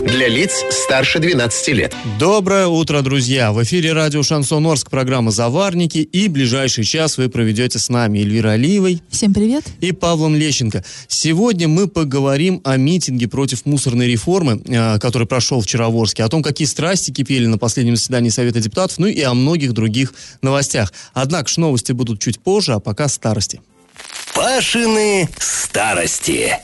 Для лиц старше 12 лет. Доброе утро, друзья! В эфире радио «Шансон Орск» программа «Заварники» и ближайший час вы проведете с нами Эльвира Алиевой Всем привет. и Павлом Лещенко. Сегодня мы поговорим о митинге против мусорной реформы, э, который прошел вчера в Орске, о том, какие страсти кипели на последнем заседании Совета депутатов, ну и о многих других новостях. Однако ж новости будут чуть позже, а пока старости. Пашины старости.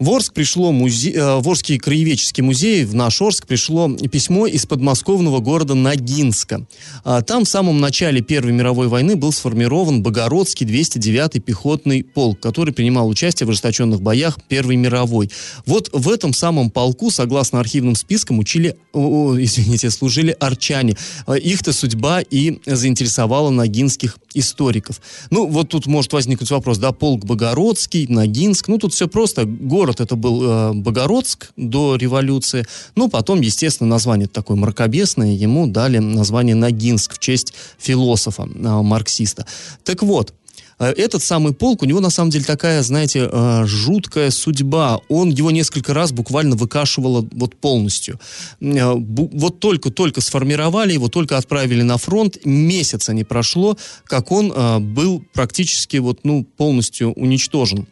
В Орск пришло музе... э, в Орский краеведческий музей, в наш Орск пришло письмо из подмосковного города Ногинска. А, Там в самом начале Первой мировой войны был сформирован Богородский 209-й пехотный полк, который принимал участие в ожесточенных боях Первой мировой. Вот в этом самом полку, согласно архивным спискам, учили, о, извините, служили арчане. А, Их-то судьба и заинтересовала ногинских историков. Ну, вот тут может возникнуть вопрос, да, полк Богородский, Ногинск, ну, тут все просто. Город это был э, Богородск до революции, ну, потом, естественно, название такое мракобесное, ему дали название Ногинск в честь философа, э, марксиста. Так вот, этот самый полк, у него на самом деле такая, знаете, э, жуткая судьба. Он его несколько раз буквально выкашивало вот полностью. Э, Вот только-только сформировали его, только отправили на фронт, месяца не прошло, как он э, был практически вот, ну, полностью уничтожен.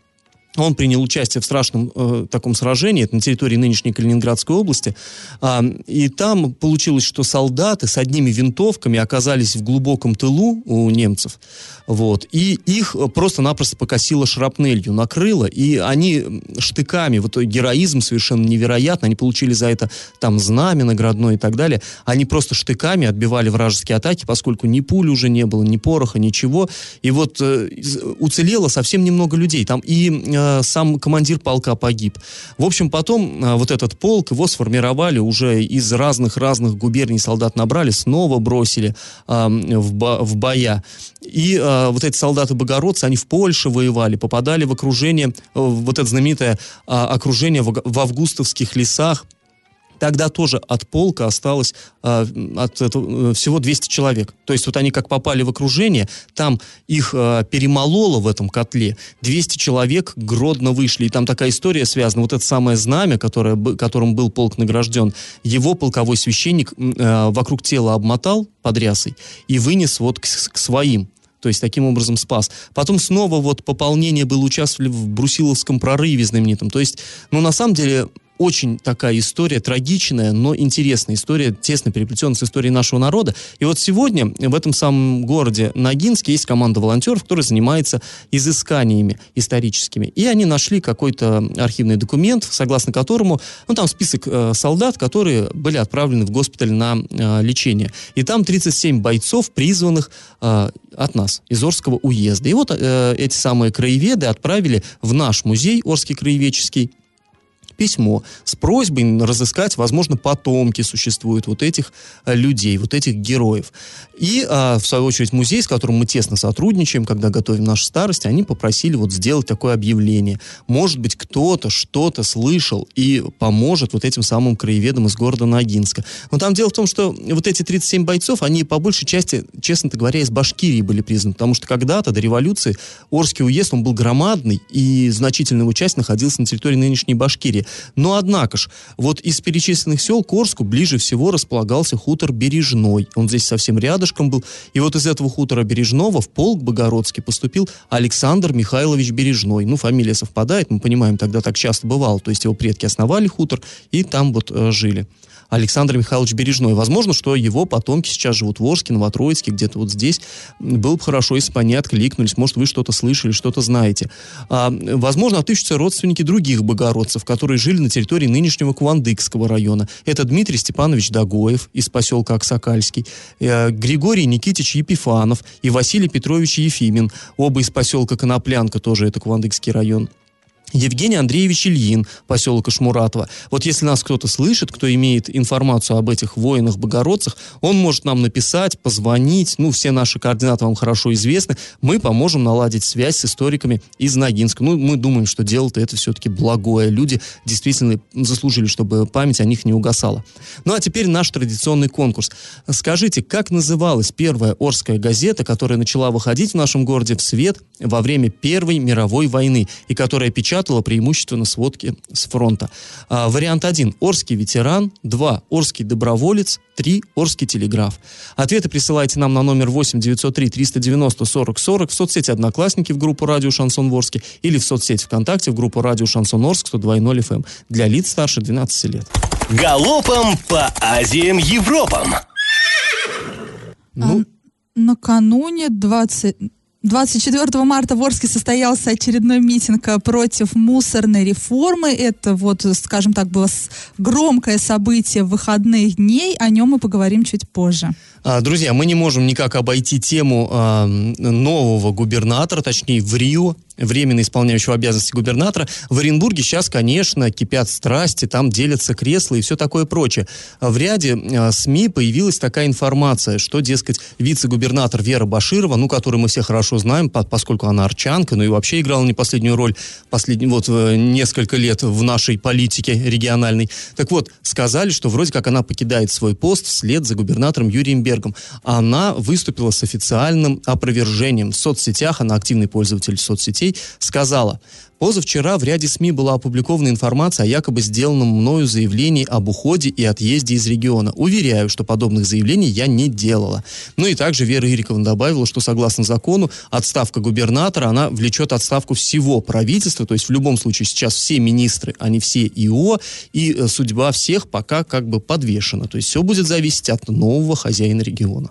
Он принял участие в страшном э, таком сражении, это на территории нынешней Калининградской области, А, и там получилось, что солдаты с одними винтовками оказались в глубоком тылу у немцев, вот, и их э, просто-напросто покосило шрапнелью, накрыло, и они штыками, вот э, героизм совершенно невероятно, они получили за это там знамя наградное и так далее, они просто штыками отбивали вражеские атаки, поскольку ни пули уже не было, ни пороха, ничего, и вот э, уцелело совсем немного людей, там и э, сам командир полка погиб. В общем, потом э, вот этот полк, его сформировали уже из разных-разных губерний солдат набрали, снова бросили э, в, бо- в боя. И э, вот эти солдаты-богородцы, они в Польше воевали, попадали в окружение, э, вот это знаменитое э, окружение в, в августовских лесах, Тогда тоже от полка осталось э, от этого, э, всего 200 человек. То есть вот они как попали в окружение, там их э, перемололо в этом котле, 200 человек гродно вышли. И там такая история связана. Вот это самое знамя, которое, которым был полк награжден, его полковой священник э, вокруг тела обмотал под рясой и вынес вот к, к своим. То есть таким образом спас. Потом снова вот пополнение было, участвовали в Брусиловском прорыве знаменитом. То есть, ну, на самом деле, очень такая история, трагичная, но интересная история, тесно переплетенная с историей нашего народа. И вот сегодня в этом самом городе Ногинске есть команда волонтеров, которая занимается изысканиями историческими. И они нашли какой-то архивный документ, согласно которому, ну, там список э, солдат, которые были отправлены в госпиталь на э, лечение. И там 37 бойцов, призванных э, от нас, из Орского уезда. И вот э, эти самые краеведы отправили в наш музей, Орский краеведческий, письмо с просьбой разыскать, возможно, потомки существуют вот этих э, людей, вот этих героев. И, а, в свою очередь, музей, с которым мы тесно сотрудничаем, когда готовим нашу старость, они попросили вот сделать такое объявление. Может быть, кто-то что-то слышал и поможет вот этим самым краеведам из города Ногинска. Но там дело в том, что вот эти 37 бойцов, они по большей части, честно говоря, из Башкирии были признаны, потому что когда-то, до революции, Орский уезд, он был громадный, и значительная его часть находилась на территории нынешней Башкирии. Но, однако ж, вот из перечисленных сел к ближе всего располагался хутор Бережной. Он здесь совсем рядышком был. И вот из этого хутора Бережного в полк Богородский поступил Александр Михайлович Бережной. Ну, фамилия совпадает, мы понимаем, тогда так часто бывало. То есть его предки основали хутор и там вот э, жили. Александр Михайлович Бережной. Возможно, что его потомки сейчас живут в Орске, Новотроицке, где-то вот здесь. Было бы хорошо, если бы они откликнулись. Может, вы что-то слышали, что-то знаете. А, возможно, отыщутся родственники других богородцев, которые жили на территории нынешнего Кувандыкского района. Это Дмитрий Степанович Дагоев из поселка Аксакальский, э, Григорий Никитич Епифанов и Василий Петрович Ефимин, оба из поселка Коноплянка, тоже это Кувандыкский район. Евгений Андреевич Ильин, поселок Ишмуратова. Вот если нас кто-то слышит, кто имеет информацию об этих воинах-богородцах, он может нам написать, позвонить, ну, все наши координаты вам хорошо известны, мы поможем наладить связь с историками из Ногинска. Ну, мы думаем, что дело-то это все-таки благое. Люди действительно заслужили, чтобы память о них не угасала. Ну, а теперь наш традиционный конкурс. Скажите, как называлась первая Орская газета, которая начала выходить в нашем городе в свет во время Первой мировой войны и которая печатала преимущественно сводки с фронта. А, вариант 1. Орский ветеран. 2. Орский доброволец. 3. Орский телеграф. Ответы присылайте нам на номер 8 903 390 40 40 в соцсети «Одноклассники» в группу «Радио Шансон Ворске» или в соцсети ВКонтакте в группу «Радио Шансон Орск» 102.0 FM эм для лиц старше 12 лет. Галопом по Азиям Европам! Ну, а, накануне 20... 24 марта в Орске состоялся очередной митинг э, против мусорной реформы. Это вот, скажем так, было громкое событие выходных дней. О нем мы поговорим чуть позже. А, друзья, мы не можем никак обойти тему э, нового губернатора, точнее в Рио, временно исполняющего обязанности губернатора. В Оренбурге сейчас, конечно, кипят страсти, там делятся кресла и все такое прочее. В ряде э, СМИ появилась такая информация, что, дескать, вице-губернатор Вера Баширова, ну, которую мы все хорошо знаем, по поскольку она арчанка, ну и вообще играла не последнюю роль последний, вот, несколько лет в нашей политике региональной. Так вот, сказали, что вроде как она покидает свой пост вслед за губернатором Юрием Бергом она выступила с официальным опровержением в соцсетях, она активный пользователь соцсетей, сказала, Позавчера в ряде СМИ была опубликована информация о якобы сделанном мною заявлении об уходе и отъезде из региона. Уверяю, что подобных заявлений я не делала. Ну и также Вера Ириковна добавила, что согласно закону отставка губернатора, она влечет отставку всего правительства, то есть в любом случае сейчас все министры, они все ИО, и э, судьба всех пока как бы подвешена. То есть все будет зависеть от нового хозяина региона.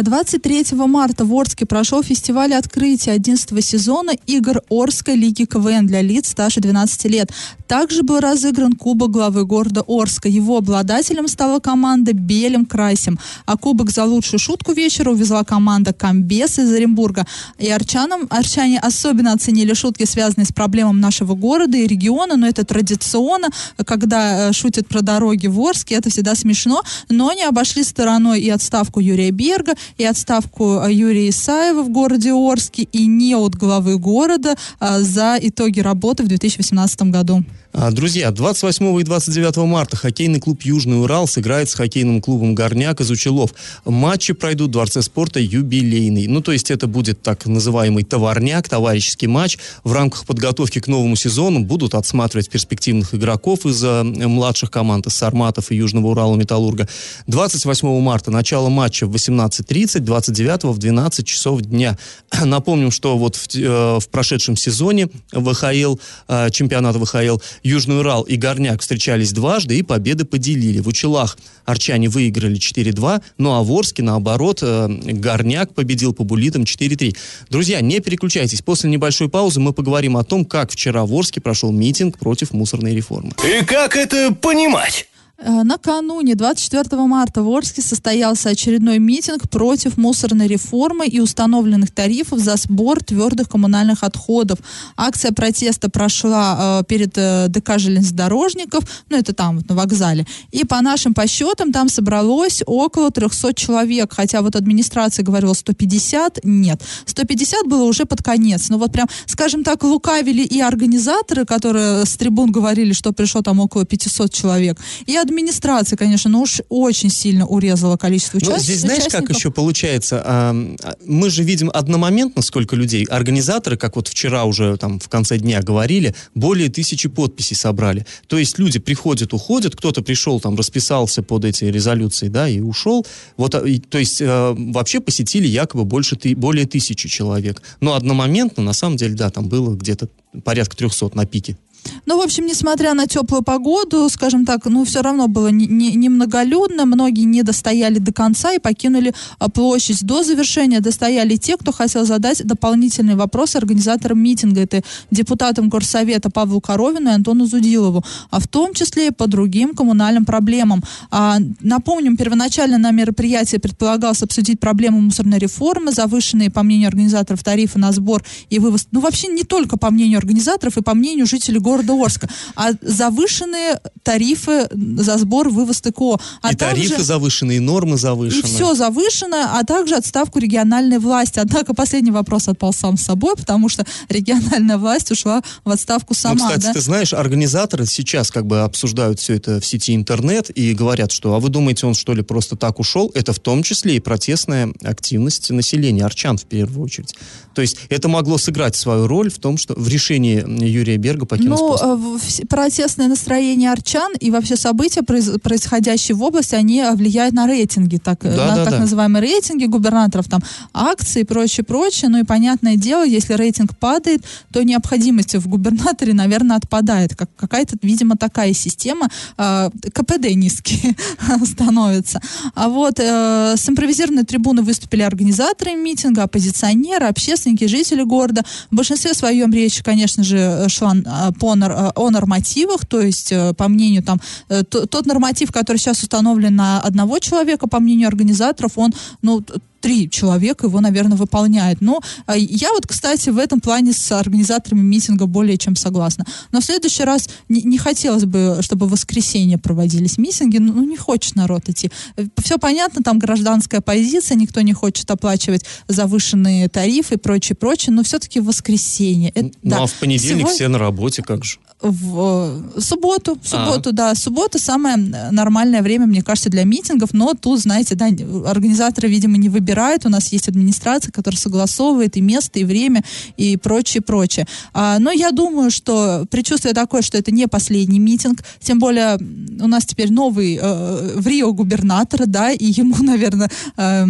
23 а марта в Орске прошел фестиваль открытия 11 сезона игр Орской лиги КВН для лиц старше 12 лет. Также был разыгран Кубок главы города Орска. Его обладателем стала команда Белем Красим. А Кубок за лучшую шутку вечера увезла команда Комбес из Оренбурга. И арчанам, арчане особенно оценили шутки, связанные с проблемами нашего города и региона, но это традиционно, когда э, шутят про дороги в Орске, это всегда смешно, но они обошли стороной и отставку Юрия Берга, и отставку э, Юрия Исаева в городе Орске, и не от главы города а, за итоги работы в 2018 году. А, друзья, 28 и 29 марта хоккейный клуб «Южный Урал» сыграет с хоккейным клубом «Горняк» из Учелов. Матчи пройдут в Дворце спорта «Юбилейный». Ну, то есть это будет так называемый товарняк, товарищеский матч. В рамках подготовки к новому сезону будут отсматривать перспективных игроков из э, младших команд, из «Сарматов» и «Южного Урала» «Металлурга». 28 марта начало матча в 18.30, 29 в 12 часов дня. Напомним, что вот в, э, в прошедшем сезоне ВХЛ, э, чемпионат ВХЛ, Южный Урал и Горняк встречались дважды и победы поделили. В Учелах арчане выиграли 4-2, ну а в Орске, наоборот, э, Горняк победил по булитам 4-3. Друзья, не переключайтесь. После небольшой паузы мы поговорим о том, как вчера в Орске прошел митинг против мусорной реформы. И как это понимать? Э, накануне 24 марта в Орске состоялся очередной митинг против мусорной реформы и установленных тарифов за сбор твердых коммунальных отходов. Акция протеста прошла э, перед э, ДК железнодорожников, ну это там вот на вокзале. И по нашим подсчетам там собралось около 300 человек, хотя вот администрация говорила 150, нет. 150 было уже под конец. Но вот прям, скажем так, лукавили и организаторы, которые с трибун говорили, что пришло там около 500 человек, и администрация администрация, конечно, но уж очень сильно урезала количество участников. Ну, здесь знаешь, как еще получается? А, мы же видим одномоментно сколько людей. Организаторы, как вот вчера уже там в конце дня говорили, более тысячи подписей собрали. То есть люди приходят, уходят, кто-то пришел там, расписался под эти резолюции, да, и ушел. Вот, а, и, то есть э, вообще посетили якобы больше, ты, более тысячи человек. Но одномоментно, на самом деле, да, там было где-то порядка 300 на пике. Ну, в общем, несмотря на теплую погоду, скажем так, ну, все равно было немноголюдно, не, не многие не достояли до конца и покинули а, площадь. До завершения достояли те, кто хотел задать дополнительные вопросы организаторам митинга. Это депутатам Горсовета Павлу Коровину и Антону Зудилову, а в том числе и по другим коммунальным проблемам. А, напомним, первоначально на мероприятии предполагалось обсудить проблему мусорной реформы, завышенные, по мнению организаторов, тарифы на сбор и вывоз. Ну, вообще не только по мнению организаторов и по мнению жителей города Орска, а завышенные тарифы за сбор, вывоз ТКО. А и также... тарифы завышенные, и нормы завышены. И все завышено, а также отставку региональной власти. Однако последний вопрос отпал сам с собой, потому что региональная власть ушла в отставку сама. Ну, кстати, да? ты знаешь, организаторы сейчас как бы обсуждают все это в сети интернет и говорят, что, а вы думаете, он что ли просто так ушел? Это в том числе и протестная активность населения, арчан в первую очередь. То есть это могло сыграть свою роль в том, что в решении Юрия Берга покинуть ну. Ну, протестное настроение арчан и вообще события, происходящие в области, они влияют на рейтинги, так, э, да, на да, так да. называемые рейтинги губернаторов, там, акции и прочее, прочее. Ну и понятное дело, если рейтинг падает, то необходимость в губернаторе, наверное, отпадает. Как, какая-то, видимо, такая система. Э, КПД низкий становится. А вот э, с импровизированной трибуны выступили организаторы митинга, оппозиционеры, общественники, жители города. В большинстве своем речь, конечно же, шла по, о нормативах, то есть, э, по мнению там, э, тот норматив, который сейчас установлен на одного человека, по мнению организаторов, он, ну, три человека его, наверное, выполняет. Но а, я вот, кстати, в этом плане с организаторами митинга более чем согласна. Но в следующий раз не, не хотелось бы, чтобы в воскресенье проводились митинги. Ну, ну, не хочет народ идти. Все понятно, там гражданская позиция, никто не хочет оплачивать завышенные тарифы и прочее, прочее, но все-таки в воскресенье. Это, ну, да. а в понедельник Сегодня... все на работе, как же? в э, субботу, в субботу, а. да, суббота самое нормальное время, мне кажется, для митингов, но тут, знаете, да, организаторы, видимо, не выбирают, у нас есть администрация, которая согласовывает и место, и время, и прочее, прочее. А, но я думаю, что предчувствие такое, что это не последний митинг, тем более у нас теперь новый э, в Рио губернатор, да, и ему, наверное, э,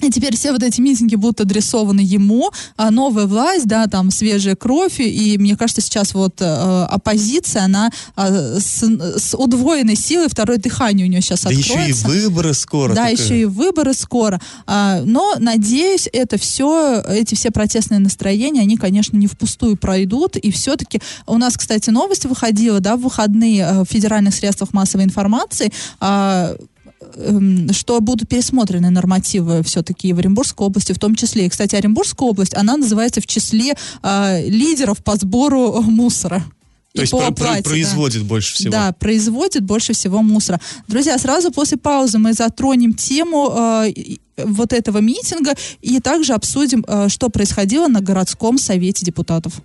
и теперь все вот эти митинги будут адресованы ему, а новая власть, да, там свежая кровь, и мне кажется, сейчас вот э, оппозиция, она э, с, с удвоенной силой, второе дыхание у нее сейчас да откроется. Еще и выборы скоро. Да, такая. еще и выборы скоро. А, но, надеюсь, это все, эти все протестные настроения, они, конечно, не впустую пройдут, и все-таки у нас, кстати, новость выходила, да, в выходные э, в федеральных средствах массовой информации, а, что будут пересмотрены нормативы все-таки в Оренбургской области в том числе. И, кстати, Оренбургская область, она называется в числе э, лидеров по сбору мусора. То есть про- про- производит да. больше всего. Да, производит больше всего мусора. Друзья, сразу после паузы мы затронем тему э, вот этого митинга и также обсудим, э, что происходило на городском совете депутатов.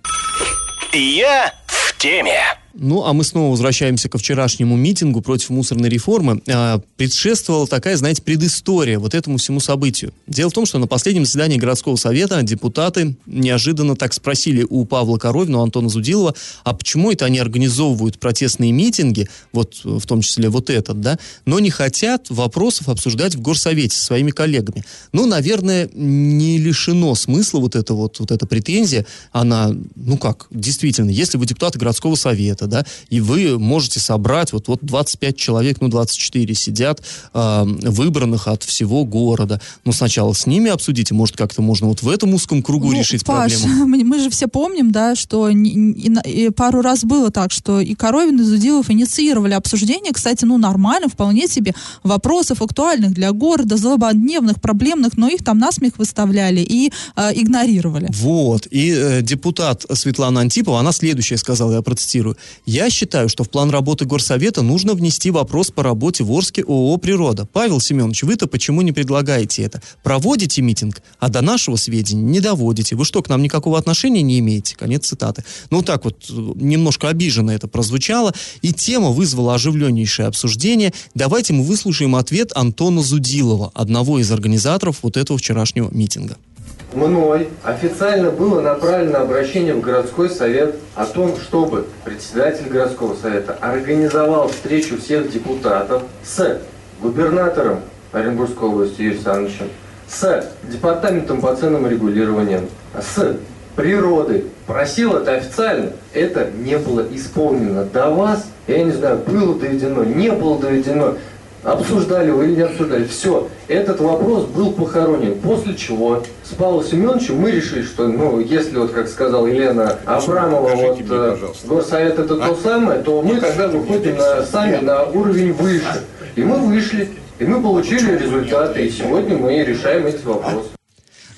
Я в теме. Ну, а мы снова возвращаемся ко вчерашнему митингу против мусорной реформы. А, предшествовала такая, знаете, предыстория вот этому всему событию. Дело в том, что на последнем заседании городского совета депутаты неожиданно так спросили у Павла Коровина, у Антона Зудилова, а почему это они организовывают протестные митинги, вот в том числе вот этот, да, но не хотят вопросов обсуждать в горсовете со своими коллегами. Ну, наверное, не лишено смысла вот эта вот, вот эта претензия, она, ну как, действительно, если вы депутаты городского совета, да, и вы можете собрать, вот, вот 25 человек, ну, 24 сидят, э, выбранных от всего города. Ну, сначала с ними обсудите, может, как-то можно вот в этом узком кругу ну, решить Паш, проблему. Мы, же все помним, да, что не, и, и пару раз было так, что и Коровин, и Зудилов инициировали обсуждение, кстати, ну, нормально, вполне себе, вопросов актуальных для города, злободневных, проблемных, но их там насмех выставляли и э, игнорировали. Вот, и э, депутат Светлана Антипова, она следующее сказала, я процитирую. Я считаю, что в план работы Горсовета нужно внести вопрос по работе в Орске ООО «Природа». Павел Семенович, вы-то почему не предлагаете это? Проводите митинг, а до нашего сведения не доводите. Вы что, к нам никакого отношения не имеете? Конец цитаты. Ну, так вот, немножко обиженно это прозвучало, и тема вызвала оживленнейшее обсуждение. Давайте мы выслушаем ответ Антона Зудилова, одного из организаторов вот этого вчерашнего митинга мной официально было направлено обращение в городской совет о том, чтобы председатель городского совета организовал встречу всех депутатов с губернатором Оренбургской области Юрием Александровичем, с департаментом по ценным регулированием, с природы просил это официально, это не было исполнено. До вас, я не знаю, было доведено, не было доведено, обсуждали вы или не обсуждали. Все, этот вопрос был похоронен. После чего с Павлом Семеновичем мы решили, что, ну, если вот, как сказала Елена Абрамова, вот мне, э, горсовет это то самое, то мы тогда выходим на, сами на уровень выше. И мы вышли, и мы получили результаты, и сегодня мы решаем эти вопросы.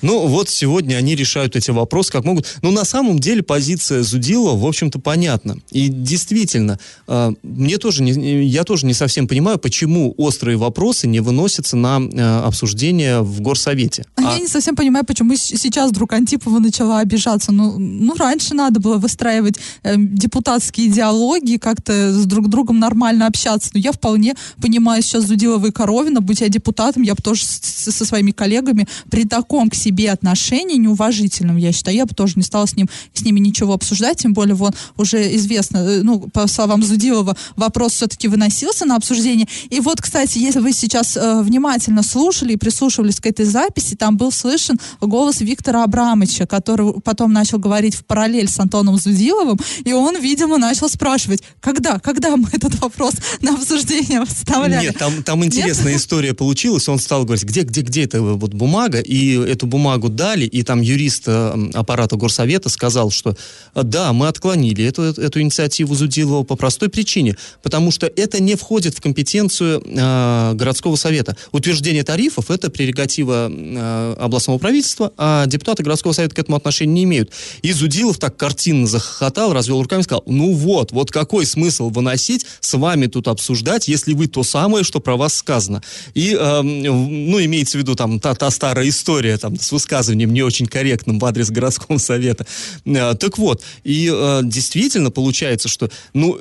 Ну, вот сегодня они решают эти вопросы как могут. Но на самом деле позиция Зудила, в общем-то, понятна. И действительно, э, мне тоже не, я тоже не совсем понимаю, почему острые вопросы не выносятся на э, обсуждение в Горсовете. А Я не совсем понимаю, почему сейчас вдруг Антипова начала обижаться. Ну, ну раньше надо было выстраивать э, депутатские диалоги, как-то с друг другом нормально общаться. Но я вполне понимаю сейчас Зудилова и Коровина, будь я депутатом, я бы тоже со своими коллегами при таком к себе отношении неуважительном, я считаю, я бы тоже не стала с, ним, с ними ничего обсуждать, тем более вон уже известно, э, ну, по словам Зудилова, вопрос все-таки выносился на обсуждение. И вот, кстати, если вы сейчас э, внимательно слушали и прислушивались к этой записи, там был слышен голос Виктора Абрамовича, который потом начал говорить в параллель с Антоном Зудиловым, и он, видимо, начал спрашивать, когда, когда мы этот вопрос на обсуждение вставляли? Нет, там, там интересная история получилась. Он стал говорить, где, где, где эта вот бумага, и эту бумагу дали, и там юрист э, аппарата Горсовета сказал, что э, да, мы отклонили эту, эту инициативу Зудилова по простой причине, потому что это не входит в компетенцию э, городского совета. Утверждение тарифов это прерогатива э, областного правительства, а депутаты городского совета к этому отношения не имеют. И Зудилов так картинно захохотал, развел руками и сказал, ну вот, вот какой смысл выносить, с вами тут обсуждать, если вы то самое, что про вас сказано. И, эм, ну, имеется в виду там та, та старая история там высказыванием не очень корректным в адрес городского совета. Э, так вот, и э, действительно получается, что, ну,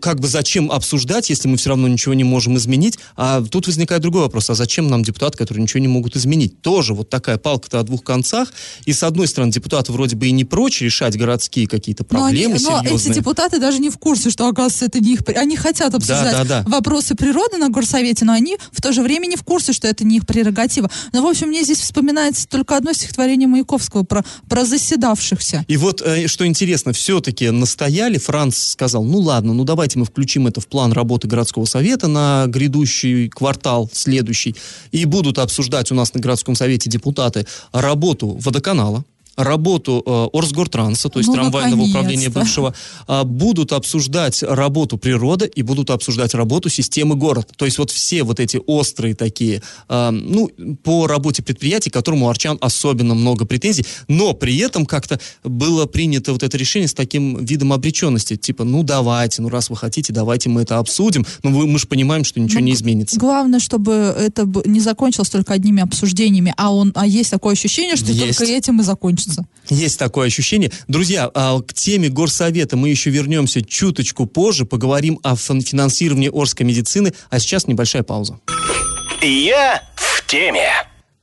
как бы зачем обсуждать, если мы все равно ничего не можем изменить, а тут возникает другой вопрос, а зачем нам депутаты, которые ничего не могут изменить? Тоже вот такая палка-то о двух концах, и с одной стороны депутаты вроде бы и не прочь решать городские какие-то Но, они- проблемы но эти серьезные. депутаты даже не в курсе, что, оказывается, это не их... Они хотят обсуждать да, да. вопросы природы на горсовете, но они в то же время не в курсе, что это не их прерогатива. Но, в общем, мне здесь вспоминается только одно стихотворение Маяковского про, про заседавшихся. И вот, э, что интересно, все-таки настояли, Франц сказал, ну ладно, ну давайте мы включим это в план работы городского совета на грядущий квартал следующий, и будут обсуждать у нас на городском совете депутаты работу водоканала, работу э, Орсгортранса, то есть Ну, трамвайного управления бывшего, а, будут обсуждать работу природы и будут обсуждать работу системы города. То есть вот все вот эти острые такие, а, ну, по работе предприятий, к которому у Арчан особенно много претензий, но при этом как-то было принято вот это решение с таким видом обреченности, типа, ну давайте, ну раз вы хотите, давайте мы это обсудим, но вы- мы же понимаем, что ничего Ну, не изменится. Главное, чтобы это не закончилось только одними обсуждениями, а, он, а есть такое ощущение, что Есть. только этим и закончится. Есть такое ощущение. Друзья, а, к теме горсовета мы еще вернемся чуточку позже, поговорим о фин- финансировании Орской медицины, а сейчас небольшая пауза. Я в теме.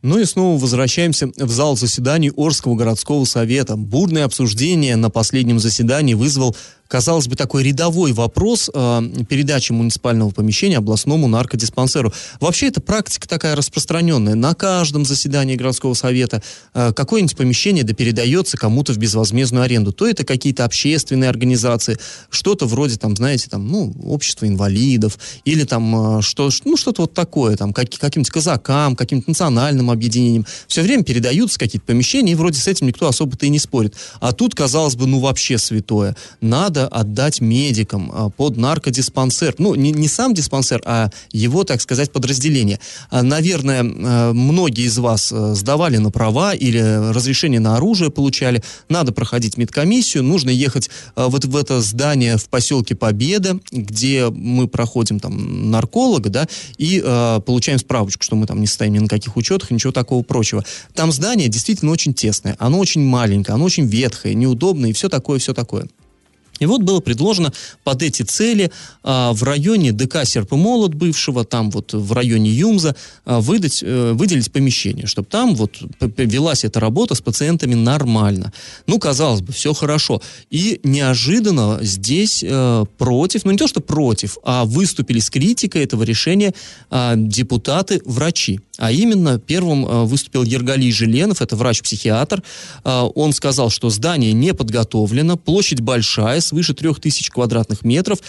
Ну и снова возвращаемся в зал заседаний Орского городского совета. Бурное обсуждение на последнем заседании вызвал, казалось бы, такой рядовой вопрос э, передачи муниципального помещения областному наркодиспансеру. Вообще эта практика такая распространенная. На каждом заседании городского совета э, какое-нибудь помещение да передается кому-то в безвозмездную аренду. То это какие-то общественные организации, что-то вроде, там, знаете, там, ну, общество инвалидов, или там, э, что, ну, что-то вот такое, там, как, каким-то казакам, каким-то национальным объединением. Все время передаются какие-то помещения, и вроде с этим никто особо-то и не спорит. А тут, казалось бы, ну, вообще святое. Надо отдать медикам а, под наркодиспансер. Ну, не, не сам диспансер, а его, так сказать, подразделение. А, Наверное, э, многие из вас сдавали на права или разрешение на оружие получали. Надо проходить медкомиссию, нужно ехать вот в это здание в поселке Победа, где мы проходим там нарколога, да, и э, получаем справочку, что мы там не стоим ни на каких учетах, ничего такого прочего. Там здание действительно очень тесное, оно очень маленькое, оно очень ветхое, неудобное и все такое, все такое. И вот было предложено под эти цели а, в районе ДК Серпомолот бывшего, там вот в районе Юмза, а, выдать, э, выделить помещение, чтобы там вот велась эта работа с пациентами нормально. Ну, казалось бы, все хорошо. И неожиданно здесь э, против, ну не то что против, а выступили с критикой этого решения а, депутаты-врачи. А именно, первым э, выступил Ергали Желенов, это врач-психиатр. Э, он сказал, что здание не подготовлено, площадь большая, свыше 3000 квадратных метров.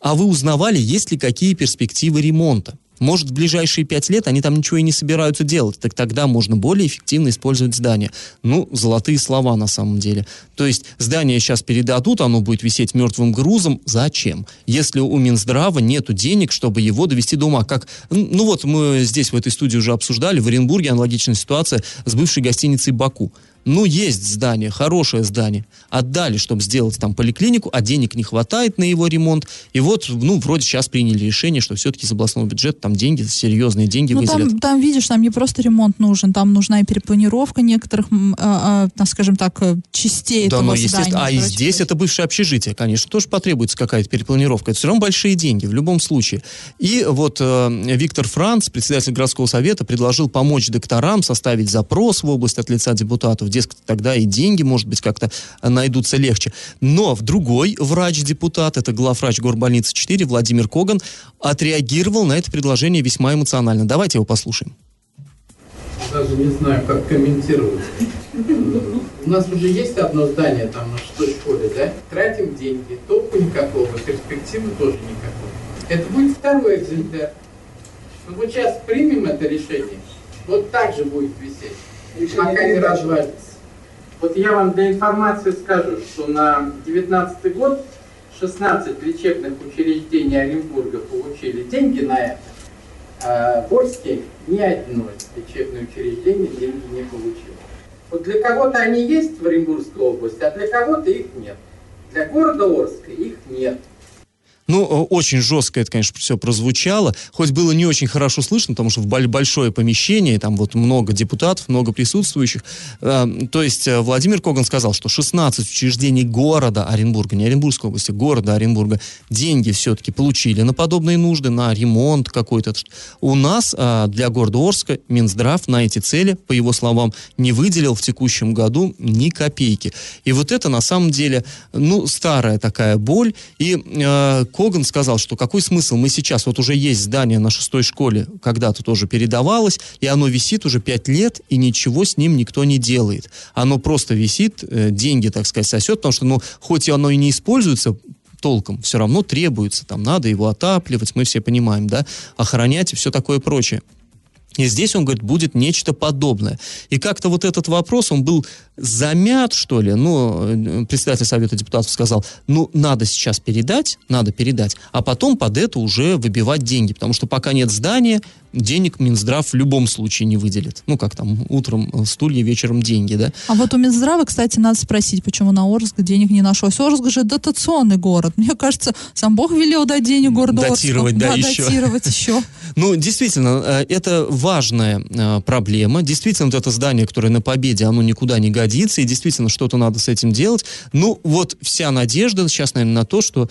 А вы узнавали, есть ли какие перспективы ремонта? Может, в ближайшие пять лет они там ничего и не собираются делать. Так тогда можно более эффективно использовать здание. Ну, золотые слова на самом деле. То есть здание сейчас передадут, оно будет висеть мертвым грузом. Зачем? Если у Минздрава нету денег, чтобы его довести до ума. Как, ну вот мы здесь в этой студии уже обсуждали, в Оренбурге аналогичная ситуация с бывшей гостиницей «Баку». Ну, есть здание, хорошее здание. Отдали, чтобы сделать там поликлинику, а денег не хватает на его ремонт. И вот, ну, вроде сейчас приняли решение, что все-таки из областного бюджета там деньги, серьезные деньги ну, выделят. Там, там, видишь, там не просто ремонт нужен, там нужна и перепланировка некоторых, а, а, скажем так, э, частей да, этого ну, естественно. здания. А и здесь это бывшее общежитие, конечно, тоже потребуется какая-то перепланировка. Это все равно большие деньги в любом случае. И вот э, Виктор Франц, председатель городского совета, предложил помочь докторам составить запрос в область от лица депутатов дескать, тогда и деньги, может быть, как-то найдутся легче. Но в другой врач-депутат, это главврач горбольницы 4, Владимир Коган, отреагировал на это предложение весьма эмоционально. Давайте его послушаем. Даже не знаю, как комментировать. У нас уже есть одно здание там на шестой школе, да? Тратим деньги, толку никакого, перспективы тоже никакой. Это будет второй экземпляр. Вот сейчас примем это решение, вот так же будет висеть пока не развалится. Вот я вам для информации скажу, что на 2019 год 16 лечебных учреждений Оренбурга получили деньги на это, а в Орске ни одно лечебное учреждение деньги не получило. Вот для кого-то они есть в Оренбургской области, а для кого-то их нет. Для города Орска их нет. Ну, очень жестко это, конечно, все прозвучало. Хоть было не очень хорошо слышно, потому что в большое помещение, там вот много депутатов, много присутствующих. Э, то есть э, Владимир Коган сказал, что 16 учреждений города Оренбурга, не Оренбургской области, города Оренбурга, деньги все-таки получили на подобные нужды, на ремонт какой-то. У нас э, для города Орска Минздрав на эти цели, по его словам, не выделил в текущем году ни копейки. И вот это на самом деле, ну, старая такая боль. И э, Коган сказал, что какой смысл, мы сейчас, вот уже есть здание на шестой школе, когда-то тоже передавалось, и оно висит уже пять лет, и ничего с ним никто не делает. Оно просто висит, э, деньги, так сказать, сосет, потому что, ну, хоть оно и не используется толком, все равно требуется, там надо его отапливать, мы все понимаем, да, охранять и все такое прочее. И здесь, он говорит, будет нечто подобное. И как-то вот этот вопрос, он был замят, что ли, ну, председатель Совета депутатов сказал, ну, надо сейчас передать, надо передать, а потом под это уже выбивать деньги, потому что пока нет здания, денег Минздрав в любом случае не выделит. Ну, как там, утром э, стулья, вечером деньги, да? А вот у Минздрава, кстати, надо спросить, почему на Орск денег не нашлось. Орск же дотационный город. Мне кажется, сам Бог велел дать денег городу Датировать, Орску. да, да, еще. датировать еще. Ну, действительно, э, это важная э, проблема. Действительно, вот это здание, которое на Победе, оно никуда не годится, и действительно, что-то надо с этим делать. Ну, вот вся надежда сейчас, наверное, на то, что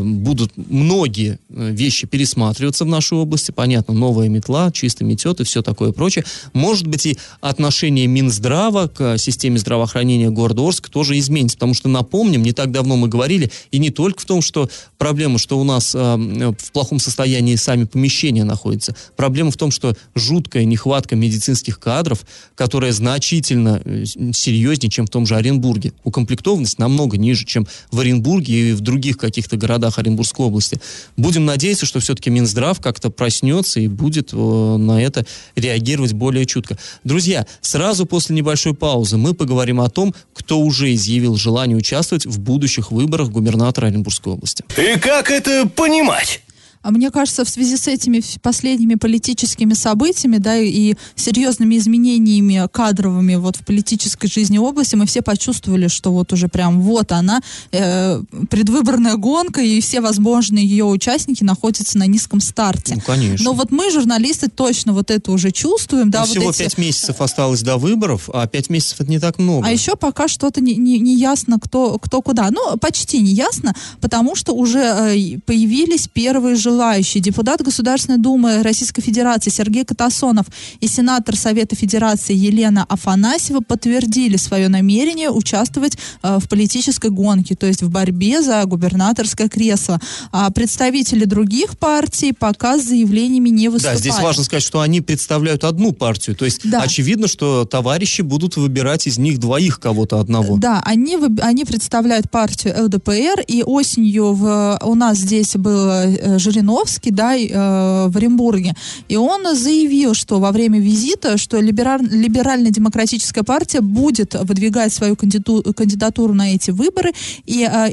будут многие вещи пересматриваться в нашей области. Понятно, новая метла, чисто метет и все такое прочее. Может быть, и отношение Минздрава к системе здравоохранения города Орск тоже изменится, потому что, напомним, не так давно мы говорили, и не только в том, что проблема, что у нас э, в плохом состоянии сами помещения находятся, проблема в том, что жуткая нехватка медицинских кадров, которая значительно э, серьезнее, чем в том же Оренбурге. Укомплектованность намного ниже, чем в Оренбурге и в других каких-то городах Оренбургской области. Будем надеяться, что все-таки Минздрав как-то проснется и будет э, на это реагировать более чутко. Друзья, сразу после небольшой паузы мы поговорим о том, кто уже изъявил желание участвовать в будущих выборах губернатора Оренбургской области. И как это понимать? А мне кажется, в связи с этими последними политическими событиями, да, и серьезными изменениями кадровыми вот в политической жизни области, мы все почувствовали, что вот уже прям вот она, э, предвыборная гонка, и все возможные ее участники находятся на низком старте. Ну, конечно. Но вот мы, журналисты, точно вот это уже чувствуем, да, ну, вот всего эти... пять месяцев осталось до выборов, а пять месяцев это не так много. А еще пока что-то не, не, не ясно, кто, кто куда. Ну, почти не ясно, потому что уже э, появились первые же желающие. Депутат Государственной Думы Российской Федерации Сергей Катасонов и сенатор Совета Федерации Елена Афанасьева подтвердили свое намерение участвовать э, в политической гонке, то есть в борьбе за губернаторское кресло. А представители других партий пока с заявлениями не выступают. Да, здесь важно сказать, что они представляют одну партию. То есть Да. очевидно, что товарищи будут выбирать из них двоих кого-то одного. Да, они, они представляют партию ЛДПР, и осенью в, у нас здесь был э, Жириновский, да, э, в Оренбурге, и он заявил, что во время визита, что либераль- либерально-демократическая партия будет выдвигать свою кандидатуру на эти выборы, и э,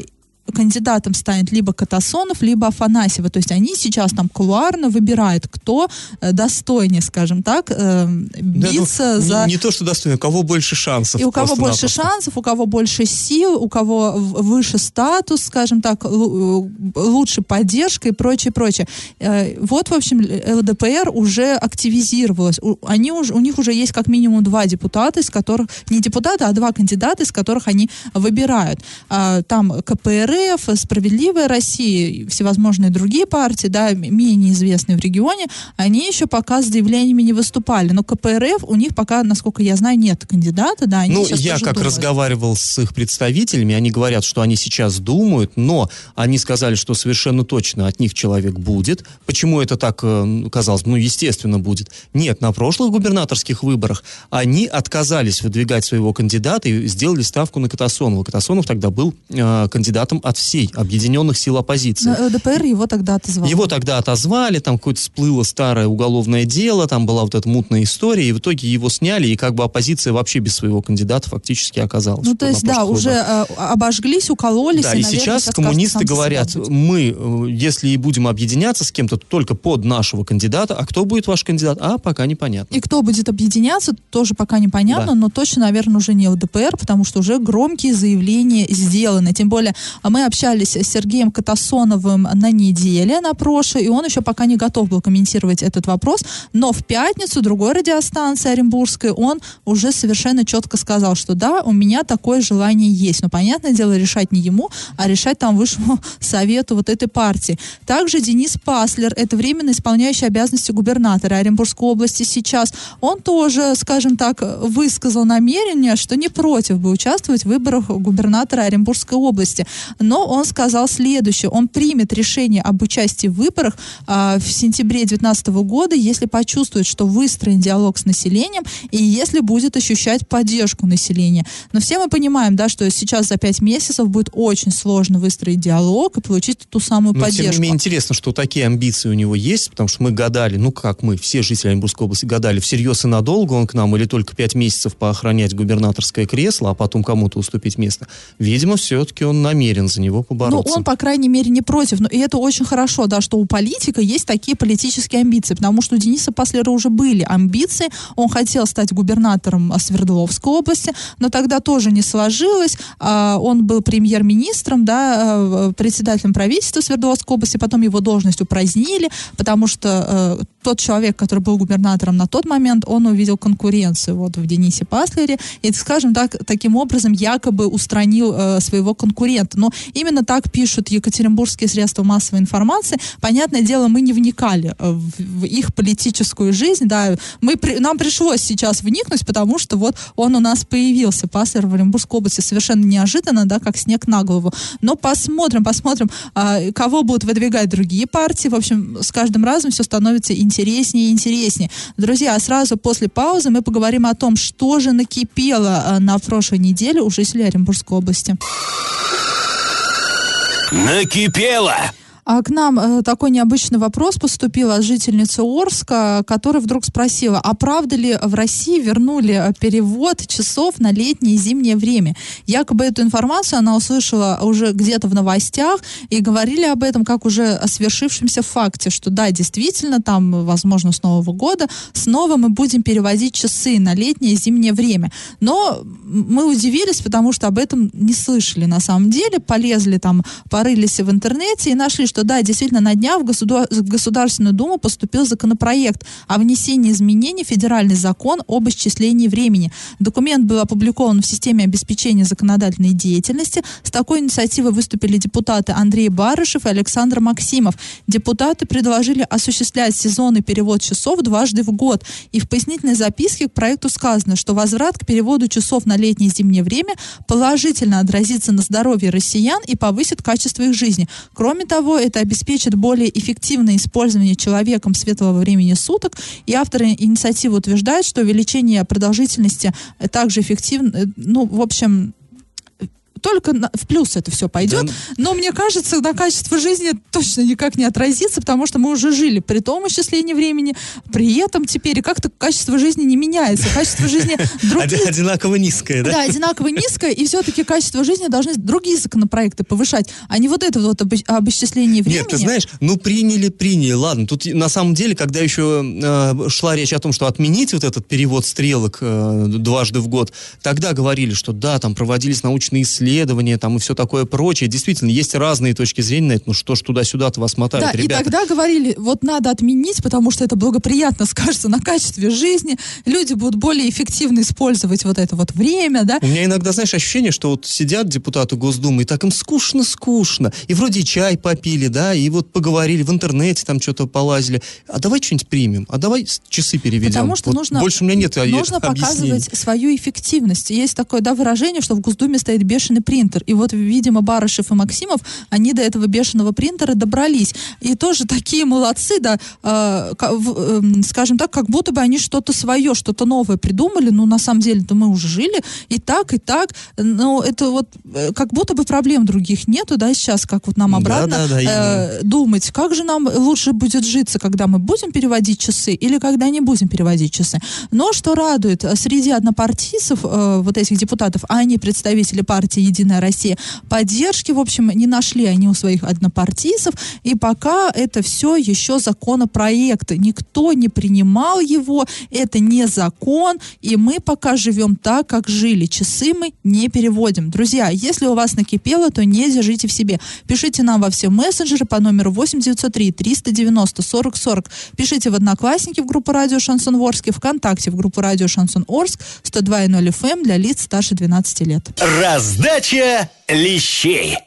кандидатом станет либо Катасонов, либо Афанасьева. То есть они сейчас там кулуарно выбирают, кто э, достойнее, скажем так, э, Да, ну, биться не- за... не, то, что достойно, у кого больше шансов. И у кого больше шансов, у кого больше сил, у кого выше статус, скажем так, э, лучше поддержка и прочее, прочее. Вот, в общем, ЛДПР уже активизировалась. Они уже, у них уже есть как минимум два депутата, из которых, не депутата, а два кандидата, из которых они выбирают. А, Там КПРФ, Справедливая Россия, и всевозможные другие партии, да, менее известные в регионе, они еще пока с заявлениями не выступали. Но КПРФ, у них пока, насколько я знаю, нет кандидата, да, они Ну, я как думают. разговаривал с их представителями, они говорят, что они сейчас думают, но они сказали, что совершенно точно от них человек будет. Почему это так э, казалось? Ну, естественно, будет. Нет, на прошлых губернаторских выборах они отказались выдвигать своего кандидата и сделали ставку на Катасонова. Катасонов тогда был э, кандидатом от всей объединенных сил оппозиции. Но ЛДПР его тогда отозвал. Его тогда отозвали, там какое-то всплыло старое уголовное дело, там была вот эта мутная история, и в итоге его сняли, и как бы оппозиция вообще без своего кандидата фактически оказалась. Ну, то есть, да, прошлых уже э, обожглись, укололись. Да, и наверное, сейчас коммунисты говорят, мы, э, если и будем объединяться с кем-то, то только под нашего кандидата, а кто будет ваш кандидат, а пока непонятно. И кто будет объединяться, тоже пока непонятно, Да. но точно, наверное, уже не ЛДПР, потому что уже громкие заявления сделаны. Тем более, а мы общались с Сергеем Катасоновым на неделе, на прошлой, и он еще пока не готов был комментировать этот вопрос, но в пятницу другой радиостанции Оренбургской он уже совершенно четко сказал, что да, у меня такое желание есть. Но, понятное дело, решать не ему, а решать там высшему совету вот этой партии. Также Денис Паслер, это временно исполняющий обязанности губернатора Оренбургской области сейчас, он тоже, скажем так, высказал намерение, что не против бы участвовать в выборах губернатора Оренбургской области. Но он сказал следующее. Он примет решение об участии в выборах а, в сентябре 2019 года, если почувствует, что выстроен диалог с населением и если будет ощущать поддержку населения. Но все мы понимаем, да, что сейчас за пять месяцев будет очень сложно выстроить диалог и получить ту самую Но тем поддержку. не менее интересно, что такие амбиции у него есть, потому что мы гадали, ну как мы, все жители Оренбургской области гадали, всерьез и надолго он к нам или только пять месяцев поохранять губернаторское кресло, а потом кому-то уступить место. Видимо, все-таки он намерен за него Ну, побороться. он, по крайней мере, не против. Но, и это очень хорошо, да, что у политика есть такие политические амбиции, потому что у Дениса Паслера уже были амбиции. Он хотел стать губернатором а, Свердловской области, но тогда тоже не сложилось. А, он был премьер-министром, да, э, председателем правительства Свердловской области, потом его должность упразднили, потому что э, тот человек, который был губернатором на тот момент, он увидел конкуренцию вот в Денисе Паслере и, скажем так, таким образом якобы устранил э, своего конкурента. Но именно так пишут екатеринбургские средства массовой информации. Понятное дело, мы не вникали э, в, в их политическую жизнь, да, мы при- нам пришлось сейчас вникнуть, потому что вот он у нас появился, Паслер в Оренбургской области, совершенно неожиданно, да, как снег на голову. Но посмотрим, посмотрим, а, кого будут выдвигать другие партии. В общем, с каждым разом все становится интереснее и интереснее. Друзья, а сразу после паузы мы поговорим о том, что же накипело а, на прошлой неделе у жителей Оренбургской области. Накипело! А к нам э, такой необычный вопрос поступил от жительницы Орска, которая вдруг спросила, а правда ли в России вернули э, перевод часов на летнее и зимнее время? Якобы эту информацию она услышала уже где-то в новостях и говорили об этом как уже о свершившемся факте, что да, действительно, там, возможно, с Нового года снова мы будем переводить часы на летнее и зимнее время. Но мы удивились, потому что об этом не слышали на самом деле, полезли там, порылись в интернете и нашли, что что да, действительно, на днях в, государ- в Государственную Думу поступил законопроект о внесении изменений в федеральный закон об исчислении времени. Документ был опубликован в системе обеспечения законодательной деятельности. С такой инициативой выступили депутаты Андрей Барышев и Александр Максимов. Депутаты предложили осуществлять сезонный перевод часов дважды в год. И в пояснительной записке к проекту сказано, что возврат к переводу часов на летнее и зимнее время положительно отразится на здоровье россиян и повысит качество их жизни. Кроме того, это обеспечит более эффективное использование человеком светлого времени суток. И авторы инициативы утверждают, что увеличение продолжительности также эффективно, э, ну, в общем, только на- в плюс это все пойдет. Да. Но мне кажется, на качество жизни точно никак не отразится, потому что мы уже жили при том исчислении времени, при этом теперь и как-то качество жизни не меняется. Качество жизни других Одинаково низкое, да? да, одинаково низкое, и все-таки качество жизни должны другие законопроекты повышать, а не вот это вот об, об исчислении времени. Нет, ты знаешь, ну приняли, приняли, ладно. Тут на самом деле, когда еще э, шла речь о том, что отменить вот этот перевод стрелок э, дважды в год, тогда говорили, что да, там проводились научные исследования, там и все такое прочее. Действительно, есть разные точки зрения на это, ну что ж туда-сюда-то вас мотают, Да, и ребята. тогда говорили, вот надо отменить, потому что это благоприятно скажется на качестве жизни, люди будут более эффективно использовать вот это вот время, да. У меня иногда, знаешь, ощущение, что вот сидят депутаты Госдумы, и так им скучно-скучно. И вроде и чай попили, да, и вот поговорили в интернете, там что-то полазили. А давай что-нибудь примем, а давай часы переведем. Потому что Вот нужно, Больше у меня нет а, нужно объяснений. показывать свою эффективность. Есть такое да, выражение, что в Госдуме стоит бешеный принтер. И вот, видимо, Барышев и Максимов, они до этого бешеного принтера добрались. И тоже такие молодцы, да, э, эм, скажем так, как будто бы они что-то свое, что-то новое придумали. Ну, на самом деле-то мы уже жили и так, и так. Но это вот э, как будто бы проблем других нету, да, сейчас, как вот нам Да, обратно да, да, э, именно. думать, как же нам лучше будет житься, когда мы будем переводить часы или когда не будем переводить часы. Но что радует, э, среди однопартийцев, э, вот этих депутатов, а они представители партии «Единая Россия», поддержки, в общем, не нашли они у своих однопартийцев, и пока это все еще законопроект. Никто не принимал его, это не закон, и мы пока живем так, как жили. Часы мы не переводим. Друзья, если у вас накипело, то не держите в себе. Пишите нам во все мессенджеры по номеру 8903 390 40 40. Пишите в Одноклассники в группу Радио Шансон Орск и ВКонтакте в группу Радио Шансон Орск 102.0 FM эм для лиц старше 12 лет. Раздача лещей.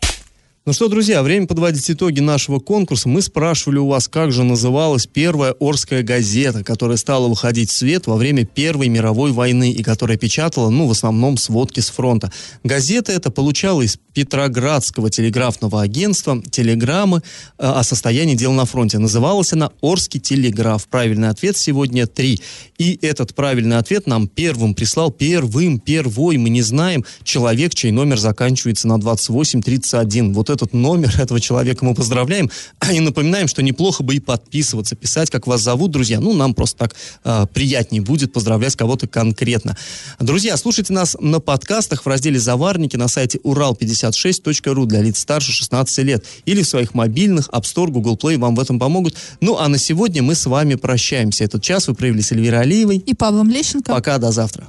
Ну что, друзья, время подводить итоги нашего конкурса. Мы спрашивали у вас, как же называлась первая Орская газета, которая стала выходить в свет во время Первой мировой войны и которая печатала, ну, в основном, сводки с фронта. Газета эта получала из Петроградского телеграфного агентства телеграммы э, о состоянии дел на фронте. Называлась она «Орский телеграф». Правильный ответ сегодня три. И этот правильный ответ нам первым прислал, первым, первой, мы не знаем, человек, чей номер заканчивается на 2831. Вот этот номер этого человека мы поздравляем. И напоминаем, что неплохо бы и подписываться, писать, как вас зовут, друзья. Ну, нам просто так э, приятнее будет поздравлять кого-то конкретно. Друзья, слушайте нас на подкастах в разделе «Заварники» на сайте урал56.ру для лиц старше 16 лет или в своих мобильных, App Store, Google Play вам в этом помогут. Ну, а на сегодня мы с вами прощаемся. Этот час вы провели с Эльвирой Алиевой. И Павлом Лещенко. Пока, до завтра.